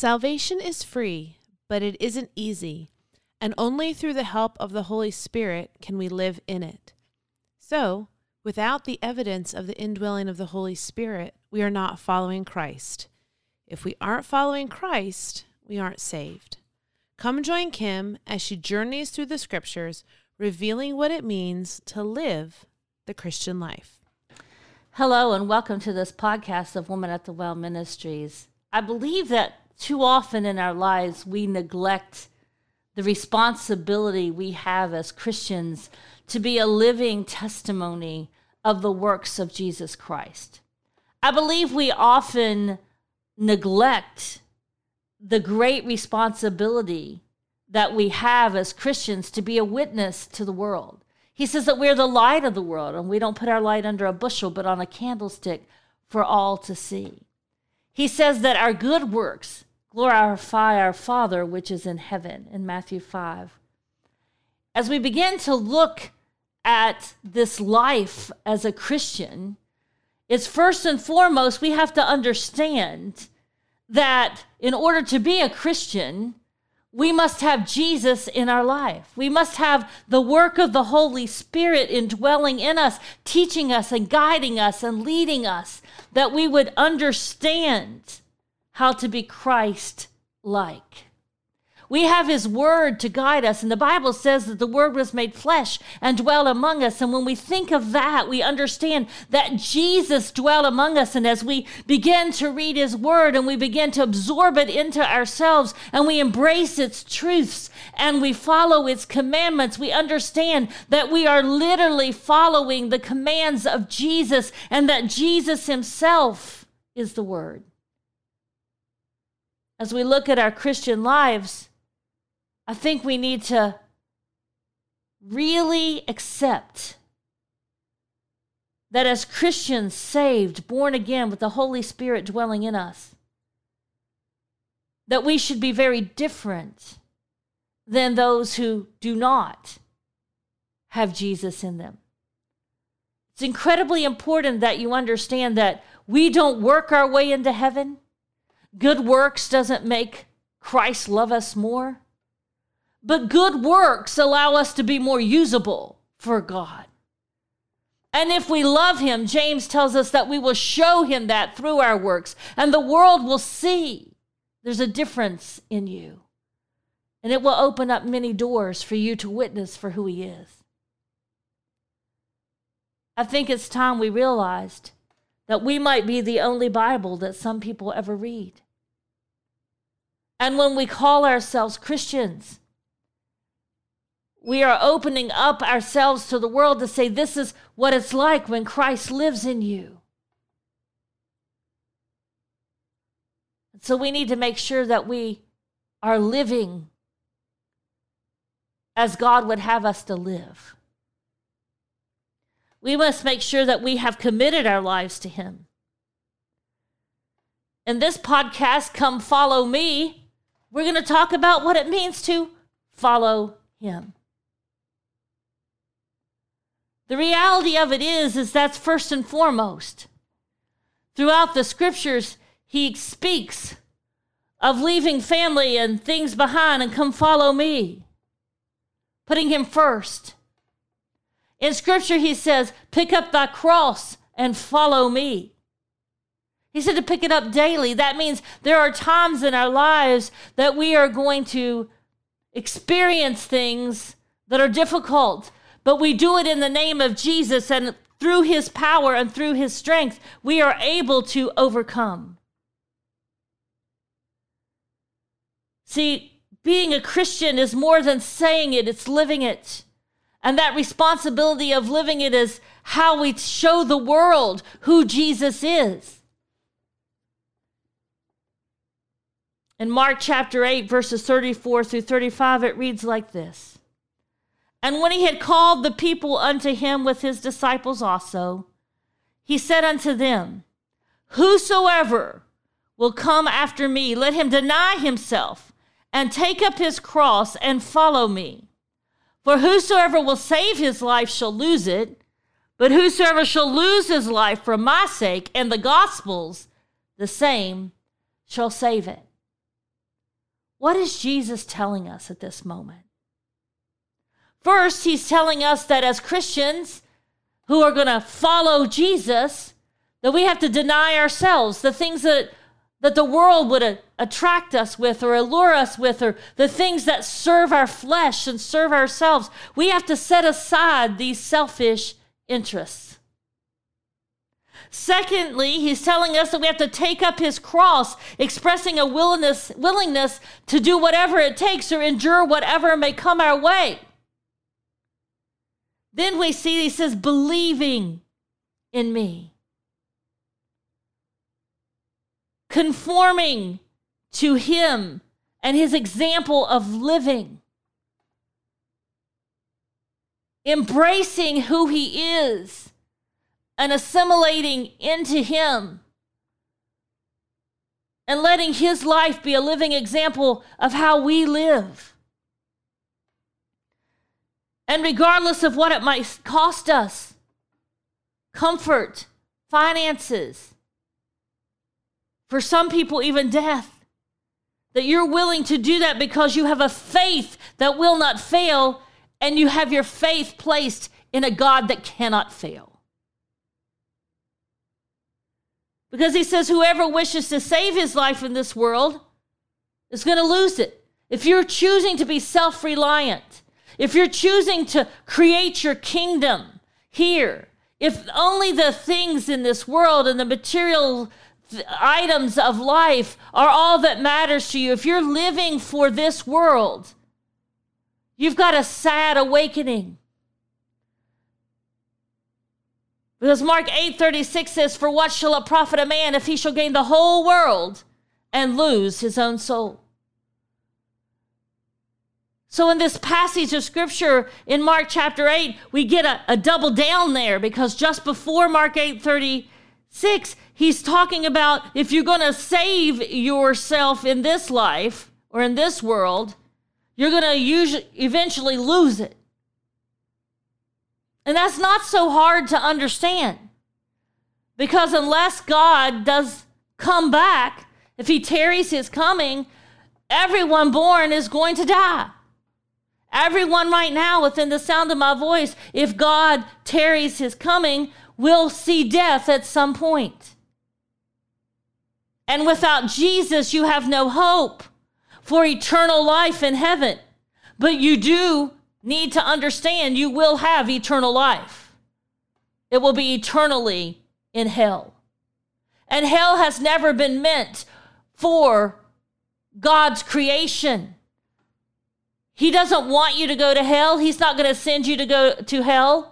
Salvation is free, but it isn't easy, and only through the help of the Holy Spirit can we live in it. So, without the evidence of the indwelling of the Holy Spirit, we are not following Christ. If we aren't following Christ, we aren't saved. Come join Kim as she journeys through the scriptures, revealing what it means to live the Christian life. Hello, and welcome to this podcast of Woman at the Well Ministries. I believe that too often in our lives we neglect the responsibility we have as Christians to be a living testimony of the works of Jesus Christ. I believe we often neglect the great responsibility that we have as Christians to be a witness to the world. He says that we're the light of the world and we don't put our light under a bushel but on a candlestick for all to see. He says that our good works glorify our Father which is in heaven in Matthew 5. As we begin to look at this life as a Christian, it's first and foremost we have to understand that in order to be a Christian, we must have Jesus in our life. We must have the work of the Holy Spirit indwelling in us, teaching us and guiding us and leading us, that we would understand how to be Christ like. We have His Word to guide us, and the Bible says that the Word was made flesh and dwelt among us. And when we think of that, we understand that Jesus dwelt among us. And as we begin to read His Word and we begin to absorb it into ourselves and we embrace its truths and we follow its commandments, we understand that we are literally following the commands of Jesus and that Jesus Himself is the Word. As we look at our Christian lives, I think we need to really accept that as Christians saved, born again with the Holy Spirit dwelling in us, that we should be very different than those who do not have Jesus in them. It's incredibly important that you understand that we don't work our way into heaven. Good works doesn't make Christ love us more. But good works allow us to be more usable for God. And if we love Him, James tells us that we will show Him that through our works, and the world will see there's a difference in you. And it will open up many doors for you to witness for who He is. I think it's time we realized that we might be the only Bible that some people ever read. And when we call ourselves Christians, we are opening up ourselves to the world to say, this is what it's like when Christ lives in you. So we need to make sure that we are living as God would have us to live. We must make sure that we have committed our lives to Him. In this podcast, Come Follow Me, we're going to talk about what it means to follow Him. The reality of it is, is that's first and foremost. Throughout the scriptures, he speaks of leaving family and things behind and come follow me, putting him first. In scripture, he says, pick up thy cross and follow me. He said to pick it up daily. That means there are times in our lives that we are going to experience things that are difficult but we do it in the name of Jesus and through his power and through his strength, we are able to overcome. See, being a Christian is more than saying it, it's living it. And that responsibility of living it is how we show the world who Jesus is. In Mark chapter 8, verses 34 through 35, it reads like this And when he had called the people unto him with his disciples also, he said unto them, Whosoever will come after me, let him deny himself and take up his cross and follow me. For whosoever will save his life shall lose it, but whosoever shall lose his life for my sake and the gospel's, the same shall save it. What is Jesus telling us at this moment? First, he's telling us that as Christians who are going to follow Jesus, that we have to deny ourselves, the things that that the world would attract us with or allure us with, or the things that serve our flesh and serve ourselves. We have to set aside these selfish interests. Secondly, he's telling us that we have to take up his cross, expressing a willingness, willingness to do whatever it takes or endure whatever may come our way. Then we see he says, believing in me. Conforming to him and his example of living, embracing who he is and assimilating into him, and letting his life be a living example of how we live. And regardless of what it might cost us comfort, finances, for some people, even death. That you're willing to do that because you have a faith that will not fail and you have your faith placed in a God that cannot fail. Because he says, whoever wishes to save his life in this world is going to lose it. If you're choosing to be self reliant, if you're choosing to create your kingdom here, if only the things in this world and the material items of life are all that matters to you, if you're living for this world, you've got a sad awakening. Because Mark 8:36 says, "For what shall it profit a man if he shall gain the whole world and lose his own soul?" So, in this passage of scripture in Mark chapter 8, we get a, a double down there because just before Mark 8 36, he's talking about if you're going to save yourself in this life or in this world, you're going to eventually lose it. And that's not so hard to understand. Because unless God does come back, if he tarries his coming, everyone born is going to die. Everyone right now within the sound of my voice, if God tarries his coming, will see death at some point. And without Jesus, you have no hope for eternal life in heaven. But you do need to understand you will have eternal life. It will be eternally in hell. And hell has never been meant for God's creation. He doesn't want you to go to hell. He's not going to send you to go to hell.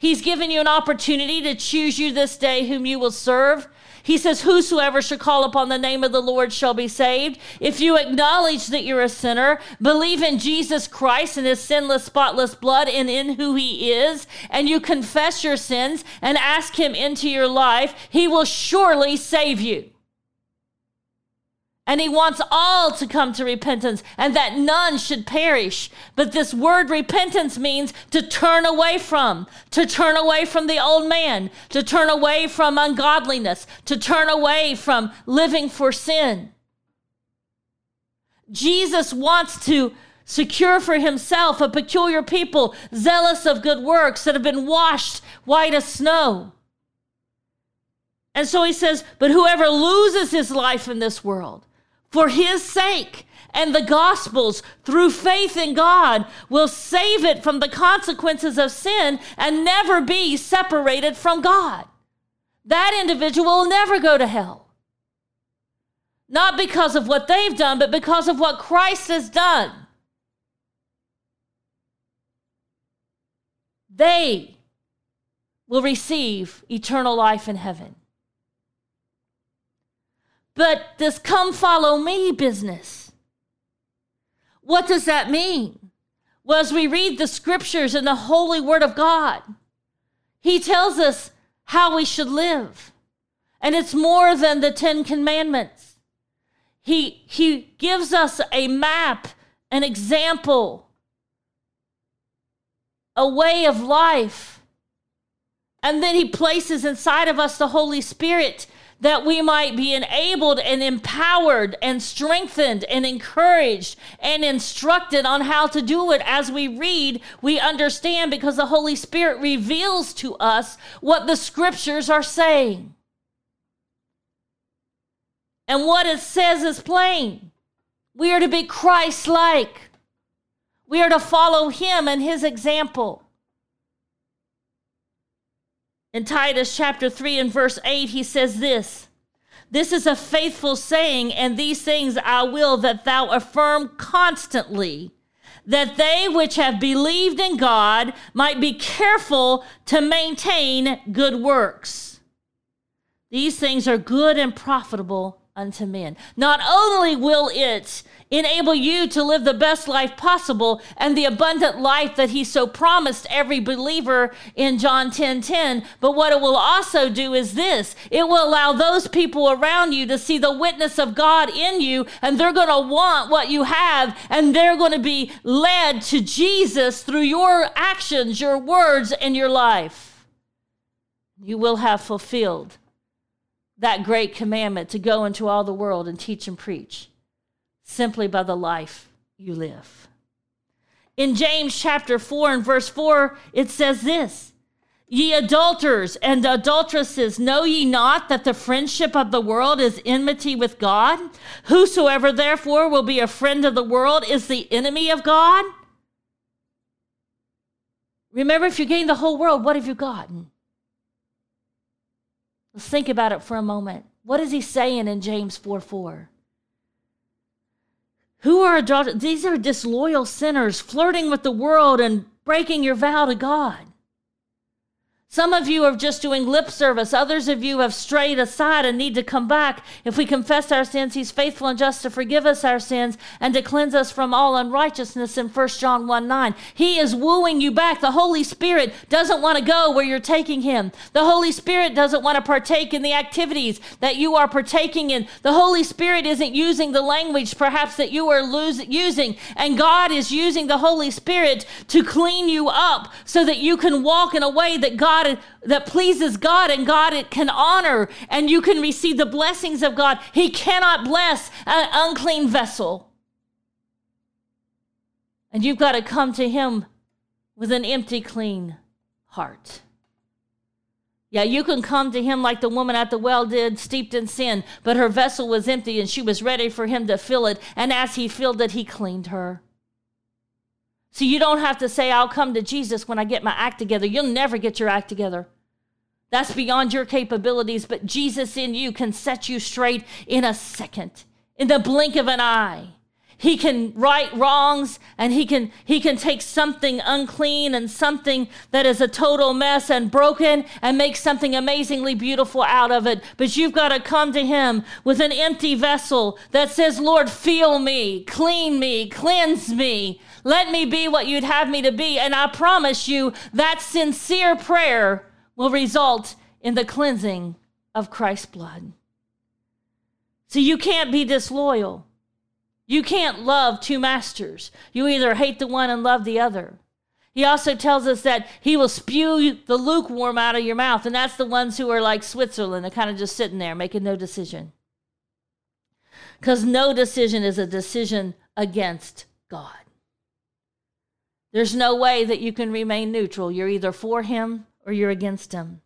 He's given you an opportunity to choose you this day whom you will serve. He says, Whosoever shall call upon the name of the Lord shall be saved. If you acknowledge that you're a sinner, believe in Jesus Christ and his sinless, spotless blood and in who he is, and you confess your sins and ask him into your life, he will surely save you. And he wants all to come to repentance and that none should perish. But this word repentance means to turn away from, to turn away from the old man, to turn away from ungodliness, to turn away from living for sin. Jesus wants to secure for himself a peculiar people, zealous of good works that have been washed white as snow. And so he says, But whoever loses his life in this world, for his sake. And the Gospels, through faith in God, will save it from the consequences of sin and never be separated from God. That individual will never go to hell. Not because of what they've done, but because of what Christ has done. They will receive eternal life in heaven. But this come follow me business, what does that mean? Well, as we read the scriptures and the holy word of God, he tells us how we should live. And it's more than the Ten Commandments. He, he gives us a map, an example, a way of life. And then he places inside of us the Holy Spirit that we might be enabled and empowered and strengthened and encouraged and instructed on how to do it. As we read, we understand because the Holy Spirit reveals to us what the scriptures are saying. And what it says is plain. We are to be Christ like. We are to follow him and his example. In Titus chapter 3 and verse 8, he says this This is a faithful saying, and these things I will that thou affirm constantly, that they which have believed in God might be careful to maintain good works. These things are good and profitable unto men. Not only will it enable you to live the best life possible and the abundant life that he so promised every believer in John 10 10. But what it will also do is this it will allow those people around you to see the witness of God in you, and they're going to want what you have, and they're going to be led to Jesus through your actions, your words, and your life. You will have fulfilled that great commandment to go into all the world and teach and preach simply by the life you live. In James chapter 4 and verse 4, it says this Ye adulterers and adulteresses, know ye not that the friendship of the world is enmity with God? Whosoever therefore will be a friend of the world is the enemy of God? Remember, if you gain the whole world, what have you gotten? Let's think about it for a moment. What is he saying in James 4 4? Who are adulterers? These are disloyal sinners flirting with the world and breaking your vow to God. Some of you are just doing lip service. Others of you have strayed aside and need to come back. If we confess our sins, He's faithful and just to forgive us our sins and to cleanse us from all unrighteousness in 1 John 1 9. He is wooing you back. The Holy Spirit doesn't want to go where you're taking Him. The Holy Spirit doesn't want to partake in the activities that you are partaking in. The Holy Spirit isn't using the language perhaps that you are losing, using. And God is using the Holy Spirit to clean you up so that you can walk in a way that God God that pleases God and God it can honor and you can receive the blessings of God. He cannot bless an unclean vessel. And you've got to come to him with an empty clean heart. Yeah, you can come to him like the woman at the well did, steeped in sin, but her vessel was empty and she was ready for him to fill it. And as he filled it, he cleaned her. So you don't have to say, I'll come to Jesus when I get my act together. You'll never get your act together. That's beyond your capabilities, but Jesus in you can set you straight in a second, in the blink of an eye. He can right wrongs and he can he can take something unclean and something that is a total mess and broken and make something amazingly beautiful out of it. But you've got to come to him with an empty vessel that says, "Lord, feel me, clean me, cleanse me." Let me be what you'd have me to be. And I promise you that sincere prayer will result in the cleansing of Christ's blood. So you can't be disloyal. You can't love two masters. You either hate the one and love the other. He also tells us that he will spew the lukewarm out of your mouth, and that's the ones who are like Switzerland, they're kind of just sitting there making no decision. Because no decision is a decision against God. There's no way that you can remain neutral. You're either for him or you're against him.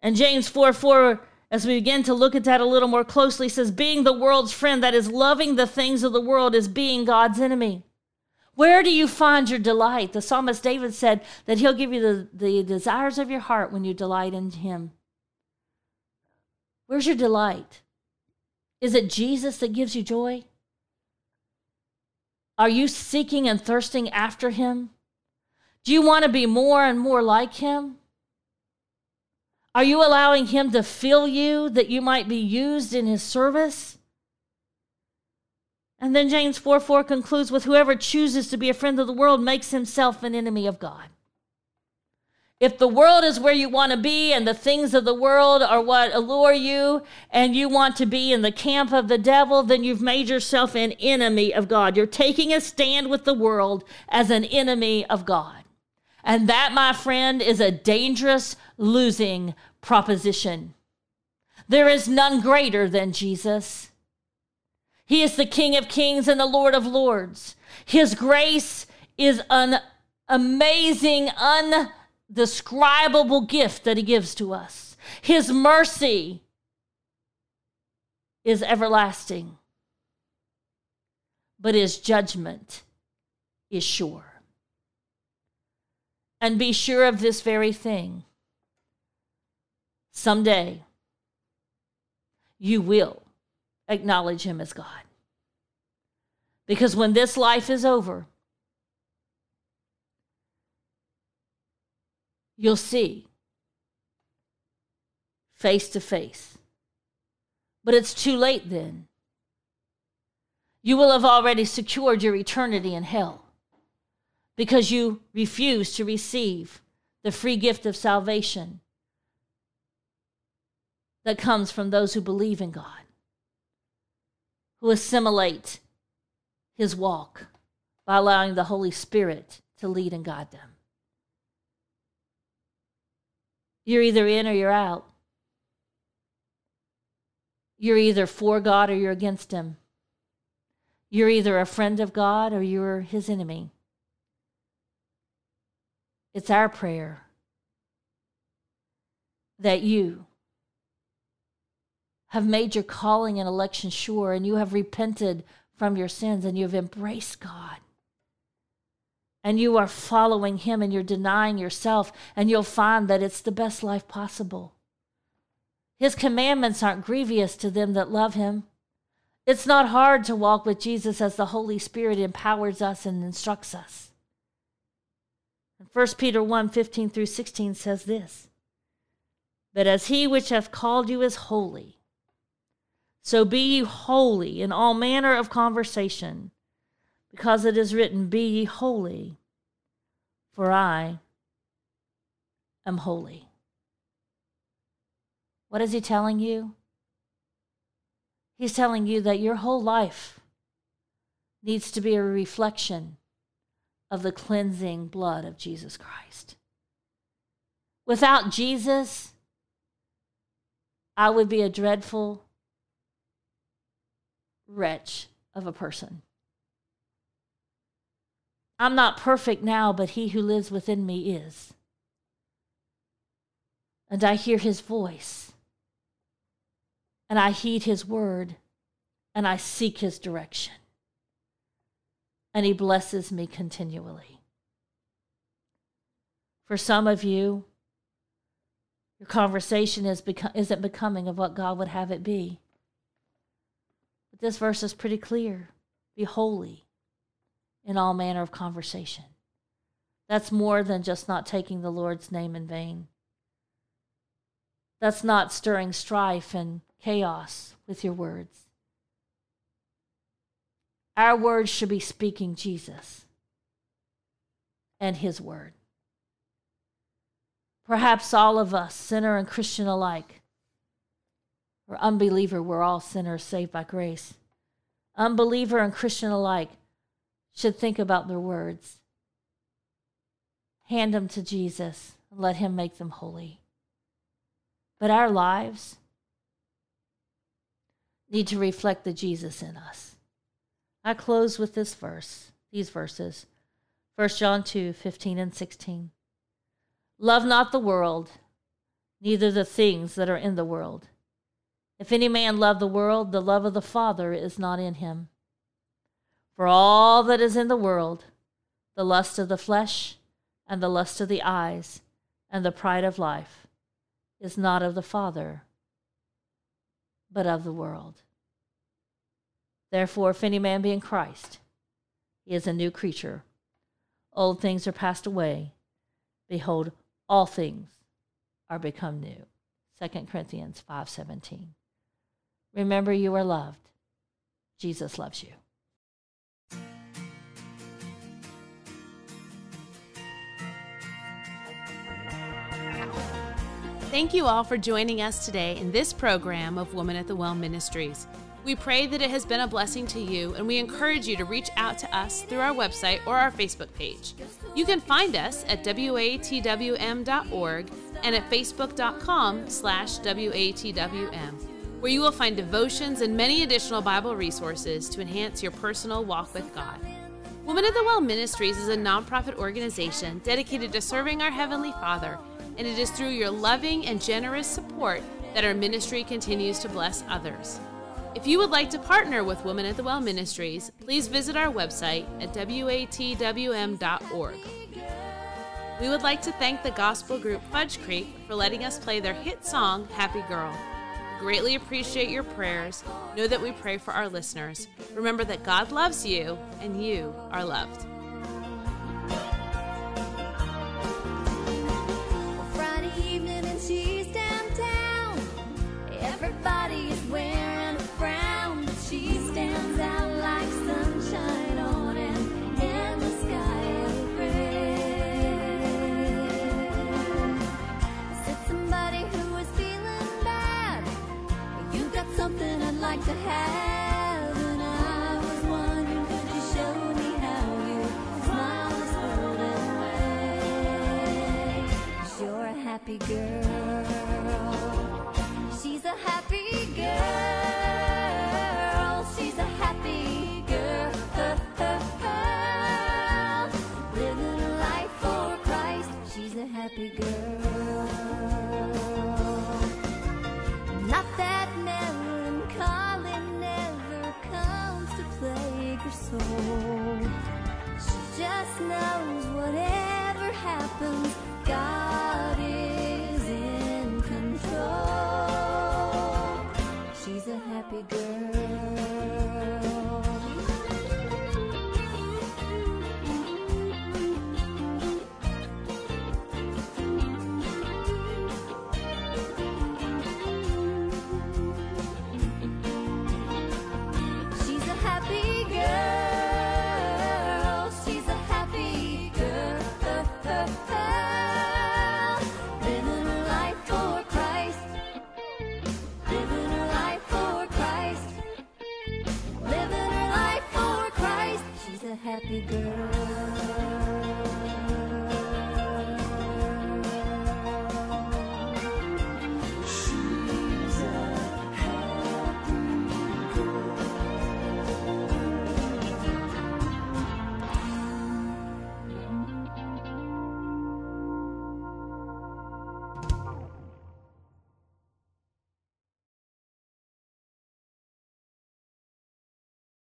And James 4 4 as we begin to look at that a little more closely, says, being the world's friend, that is, loving the things of the world, is being God's enemy. Where do you find your delight? The psalmist David said that he'll give you the, the desires of your heart when you delight in him. Where's your delight? Is it Jesus that gives you joy? Are you seeking and thirsting after him? Do you want to be more and more like him? Are you allowing him to fill you that you might be used in his service? And then James 4 4 concludes with whoever chooses to be a friend of the world makes himself an enemy of God. If the world is where you want to be and the things of the world are what allure you and you want to be in the camp of the devil, then you've made yourself an enemy of God. You're taking a stand with the world as an enemy of God. And that, my friend, is a dangerous losing proposition. There is none greater than Jesus. He is the King of kings and the Lord of lords. His grace is an amazing, undescribable gift that He gives to us. His mercy is everlasting, but His judgment is sure. And be sure of this very thing someday you will acknowledge him as God. Because when this life is over, you'll see face to face. But it's too late then. You will have already secured your eternity in hell because you refuse to receive the free gift of salvation that comes from those who believe in God, who assimilate his walk by allowing the Holy Spirit to lead and guide them. You're either in or you're out. You're either for God or you're against him. You're either a friend of God or you're his enemy. It's our prayer that you have made your calling and election sure, and you have repented from your sins, and you have embraced God. And you are following Him and you're denying yourself, and you'll find that it's the best life possible. His commandments aren't grievous to them that love Him. It's not hard to walk with Jesus as the Holy Spirit empowers us and instructs us. 1 Peter 1 15 through 16 says this But as He which hath called you is holy, so be ye holy in all manner of conversation, because it is written, Be ye holy, for I am holy. What is he telling you? He's telling you that your whole life needs to be a reflection of the cleansing blood of Jesus Christ. Without Jesus, I would be a dreadful wretch of a person. I'm not perfect now, but he who lives within me is. And I hear his voice, and I heed his word, and I seek his direction. And he blesses me continually. For some of you, your conversation is beco- isn't becoming of what God would have it be. This verse is pretty clear be holy in all manner of conversation. That's more than just not taking the Lord's name in vain. That's not stirring strife and chaos with your words. Our words should be speaking Jesus and His word. Perhaps all of us, sinner and Christian alike, or unbeliever, we're all sinners saved by grace. Unbeliever and Christian alike should think about their words. Hand them to Jesus and let Him make them holy. But our lives need to reflect the Jesus in us. I close with this verse, these verses. 1 John 2 15 and 16. Love not the world, neither the things that are in the world. If any man love the world, the love of the Father is not in him. For all that is in the world, the lust of the flesh, and the lust of the eyes, and the pride of life, is not of the Father, but of the world. Therefore, if any man be in Christ, he is a new creature. Old things are passed away. Behold, all things are become new. 2 Corinthians 5:17. Remember you are loved. Jesus loves you. Thank you all for joining us today in this program of Woman at the Well Ministries. We pray that it has been a blessing to you, and we encourage you to reach out to us through our website or our Facebook page. You can find us at watwm.org and at facebook.com slash watwm, where you will find devotions and many additional Bible resources to enhance your personal walk with God. Woman at the Well Ministries is a nonprofit organization dedicated to serving our Heavenly Father, and it is through your loving and generous support that our ministry continues to bless others. If you would like to partner with Women at the Well Ministries, please visit our website at watwm.org. We would like to thank the gospel group Fudge Creek for letting us play their hit song, Happy Girl. Greatly appreciate your prayers. Know that we pray for our listeners. Remember that God loves you and you are loved. Happy girl.